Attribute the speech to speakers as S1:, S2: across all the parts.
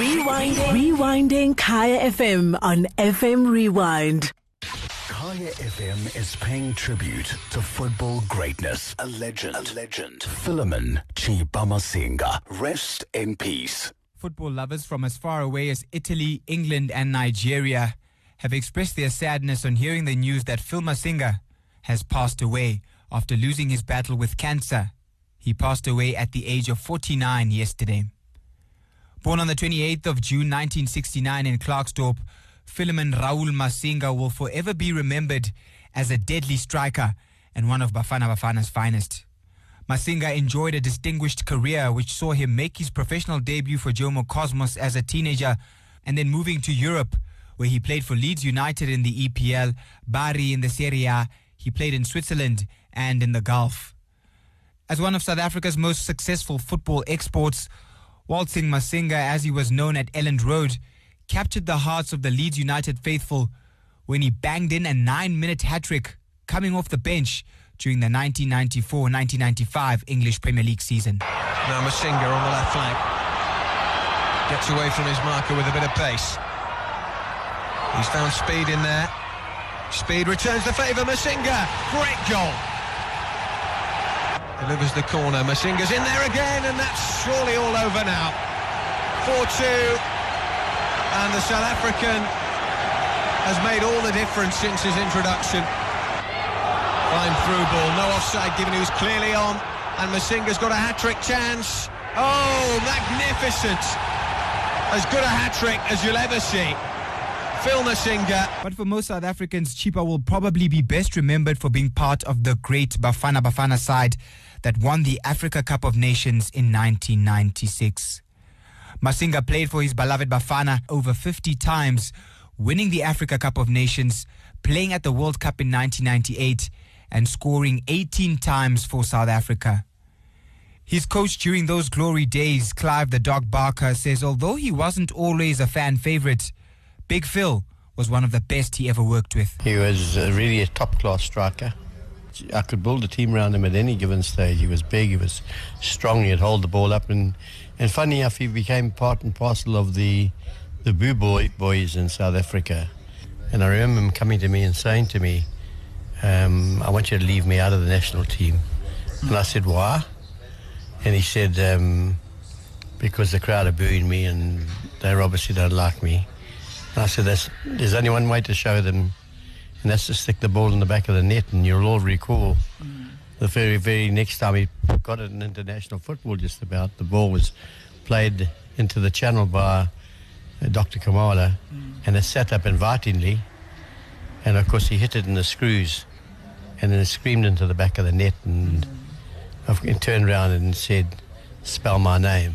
S1: Rewinding. Rewinding Kaya FM on FM Rewind.
S2: Kaya FM is paying tribute to football greatness. A legend. A legend. Philemon Chippa Masinga. Rest in peace.
S3: Football lovers from as far away as Italy, England, and Nigeria have expressed their sadness on hearing the news that Phil Masinga has passed away after losing his battle with cancer. He passed away at the age of 49 yesterday. Born on the 28th of June 1969 in Klerksdorp, Philemon Raul Masinga will forever be remembered as a deadly striker and one of Bafana Bafana's finest. Masinga enjoyed a distinguished career which saw him make his professional debut for Jomo Cosmos as a teenager and then moving to Europe where he played for Leeds United in the EPL, Bari in the Serie A, he played in Switzerland and in the Gulf. As one of South Africa's most successful football exports, Waltzing Masinga, as he was known at Elland Road, captured the hearts of the Leeds United faithful when he banged in a nine-minute hat-trick coming off the bench during the 1994-1995 English Premier League season.
S4: Now Masinga on the left flank. Gets away from his marker with a bit of pace. He's found Speed in there. Speed returns the favour, Masinga. Great goal. Delivers the corner. Masinga's in there again, and that's surely all over now. 4-2. And the South African has made all the difference since his introduction. Fine through ball, no offside given, he was clearly on. And Masinga's got a hat-trick chance. Oh, magnificent. As good a hat-trick as you'll ever see. Phil Masinga.
S3: But for most South Africans, Chippa will probably be best remembered for being part of the great Bafana Bafana side that won the Africa Cup of Nations in 1996. Masinga played for his beloved Bafana over 50 times, winning the Africa Cup of Nations, playing at the World Cup in 1998, and scoring 18 times for South Africa. His coach during those glory days, Clive the Dog Barker, says although he wasn't always a fan favorite, Big Phil was one of the best he ever worked with.
S5: He was really a top class striker. I could build a team around him at any given stage. He was big, he was strong, he'd hold the ball up. And, and funny enough, he became part and parcel of the, the Boo Boy boys in South Africa. And I remember him coming to me and saying to me, um, I want you to leave me out of the national team. And I said, why? And he said, um, because the crowd are booing me and they obviously don't like me. And I said, there's only one way to show them, and that's to stick the ball in the back of the net. And you'll all recall mm. the very, very next time he got it in international football, just about, the ball was played into the channel by uh, Dr. Khumalo, mm. and it sat up invitingly. And of course, he hit it in the screws, and then it screamed into the back of the net. And mm. I turned around and said, Spell my name.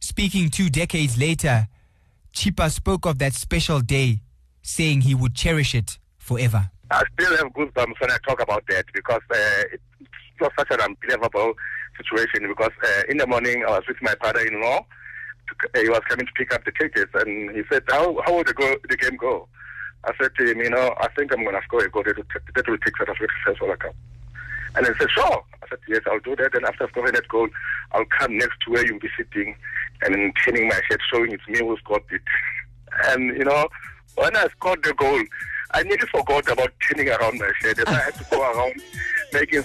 S3: Speaking two decades later, Chippa spoke of that special day, saying he would cherish it forever.
S6: I still have goosebumps when I talk about that because uh, it was such an unbelievable situation. Because uh, in the morning, I was with my father-in-law. Uh, he was coming to pick up the tickets, and he said, "How how will the, go, the game go?" I said to him, "You know, I think I'm going to score a goal that will, take South Africa first World Cup." And I said, "Sure." I said, "Yes, I'll do that." And after scoring that goal, I'll come next to where you'll be sitting and then turning my head, showing it's me who scored it. And, you know, when I scored the goal, I nearly forgot about turning around my head. And I had to go around making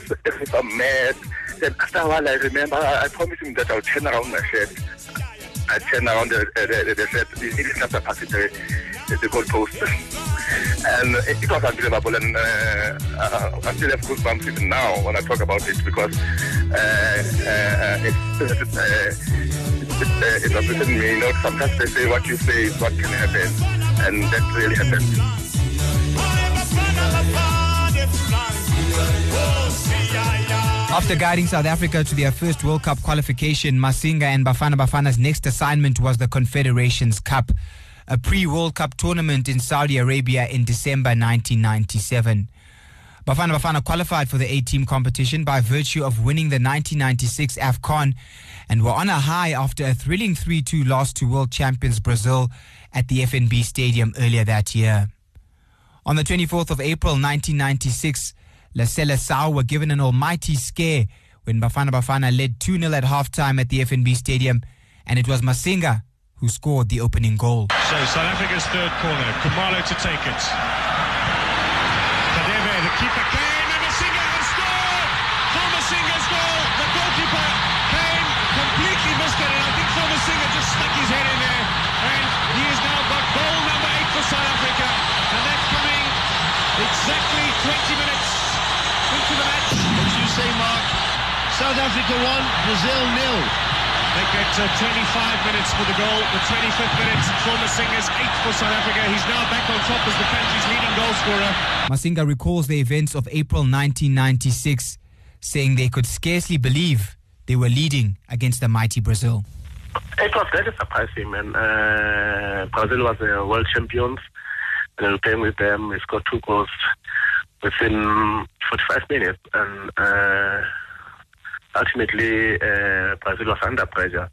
S6: I'm mad. Then after a while, I remember I, I promised him that I'll turn around my head. I turned around the, the, the, the set, the, the, the, the, the goal post. And it, was unbelievable. And uh, uh, I still have goosebumps even now when I talk about it because uh, uh, it's, it, it represents me. You know, sometimes they say what you say is what can happen, and that really happened.
S3: After guiding South Africa to their first World Cup qualification, Masinga and Bafana Bafana's next assignment was the Confederations Cup. A pre World Cup tournament in Saudi Arabia in December 1997. Bafana Bafana qualified for the A team competition by virtue of winning the 1996 AFCON and were on a high after a thrilling 3 2 loss to world champions Brazil at the FNB Stadium earlier that year. On the 24th of April 1996, La Seleção were given an almighty scare when Bafana Bafana led 2 0 at halftime at the FNB Stadium, and it was Masinga who scored the opening goal.
S7: So South Africa's third corner, Khumalo to take it Kadebe, The keeper Kane and Masinga has scored! For Masinga's goal, the goalkeeper Kane completely missed it, and I think for Masinga just stuck his head in there, and he has now got goal number eight for South Africa, and that's coming exactly 20 minutes into the match.
S8: What you say, Mark? South Africa won, Brazil nil.
S7: They get uh, 25 minutes for the goal. The 25th minute for Masinga's eighth for South Africa. He's now back on top as the country's leading goal scorer.
S3: Masinga recalls the events of April 1996, saying they could scarcely believe they were leading against the mighty Brazil.
S6: It was very surprising, man. Uh, Brazil was the world champions, and we were playing with them. We scored two goals within 45 minutes, and. Uh, ultimately uh, Brazil was under pressure,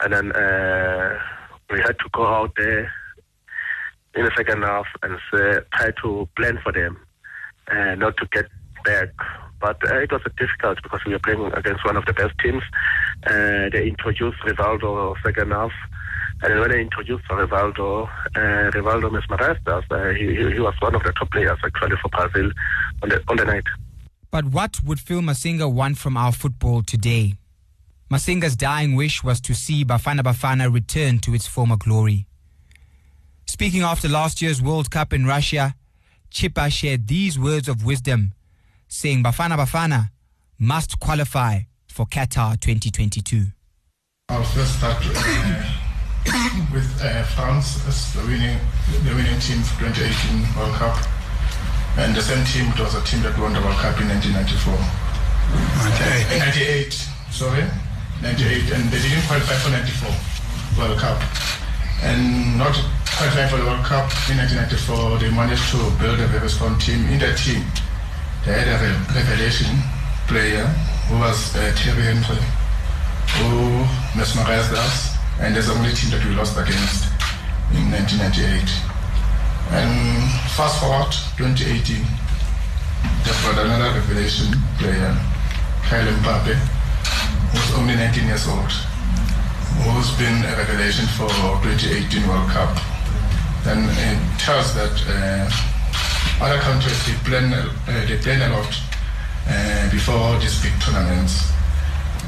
S6: and then uh, we had to go out there in the second half and uh, try to plan for them, uh, not to get back. But uh, it was difficult because we were playing against one of the best teams. Uh, they introduced Rivaldo second half. And when they introduced Rivaldo, uh, Rivaldo mesmerized us. Uh, he, he was one of the top players actually for Brazil on the, on the night.
S3: But what would Phil Masinga want from our football today? Masinga's dying wish was to see Bafana Bafana return to its former glory. Speaking after last year's World Cup in Russia, Chippa shared these words of wisdom, saying Bafana Bafana must qualify for Qatar 2022.
S9: I'll first start uh, with uh, France as the winning, the winning team for 2018 World Cup. And the same team, it was a team that won the World Cup in 1994. 98. 98, sorry. 98. And they didn't qualify for 94 World Cup. And not qualifying for the World Cup in 1994, they managed to build a very strong team. In that team, they had a revelation player who was uh, Thierry Henry, who mesmerized us. And that's the only team that we lost against in 1998. And fast forward 2018, there was another revelation player, Kylian Mbappe, who's only 19 years old, who's been a revelation for 2018 World Cup. And it tells that uh, other countries they plan uh, they plan a lot uh, before these big tournaments.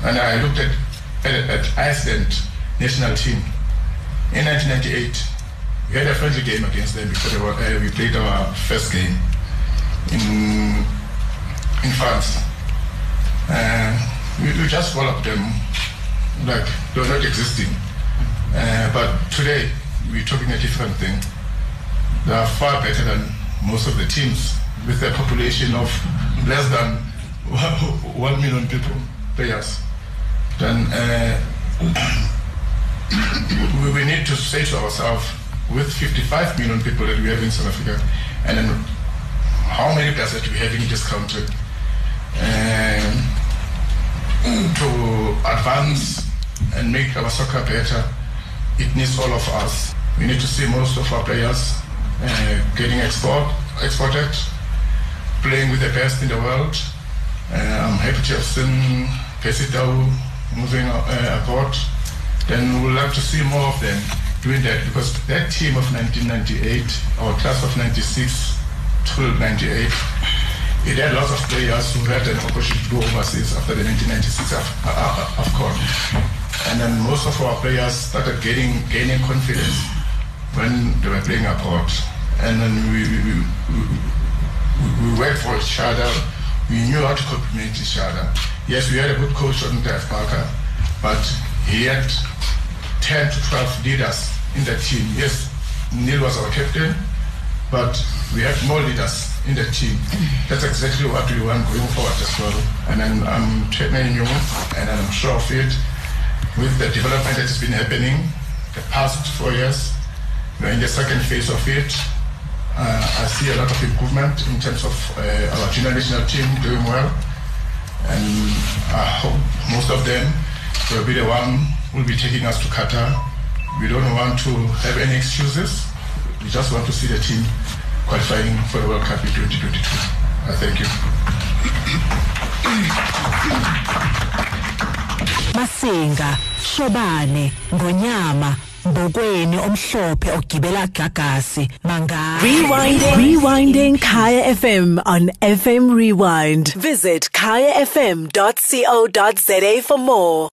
S9: And I looked at, at, at Iceland national team in 1998 we had a friendly game against them before were, uh, we played our first game in in France. Uh, we, we just up them like they were not existing. Uh, but today we're talking a different thing. They are far better than most of the teams with a population of less than one million people, players. Then uh, we need to say to ourselves with 55 million people that we have in South Africa, and then how many players that we have in this country, and to advance and make our soccer better, it needs all of us. We need to see most of our players uh, getting export, exported, playing with the best in the world. Uh, I'm happy to have seen Percy Tau moving uh, abroad. Then we'd like to see more of them doing that because that team of 1998, our class of 96 to 98, it had lots of players who had an opportunity to go overseas after the 1996 of, course. And then most of our players started getting gaining confidence when they were playing abroad. And then we, we, we, we, we worked for each other. We knew how to complement each other. Yes, we had a good coach on Dave Parker, but he had 10 to 12 leaders in that team. Yes, Neil was our captain, but we have more leaders in the team. That's exactly what we want going forward as well. And then I'm training you, and I'm sure of it, with the development that has been happening the past four years, know, in the second phase of it, uh, I see a lot of improvement in terms of uh, our junior national team doing well, and I hope most of them will be the one who will be taking us to Qatar. We don't want to have any excuses. We just want to see the team qualifying for the World Cup in 2022. I thank you.
S1: Masinga, Shobane, Ngonyama, Mbokweni omhlophe ogibela gagasi mangaka Rewinding Rewinding Kaya FM on FM Rewind Visit kayafm.co.za for more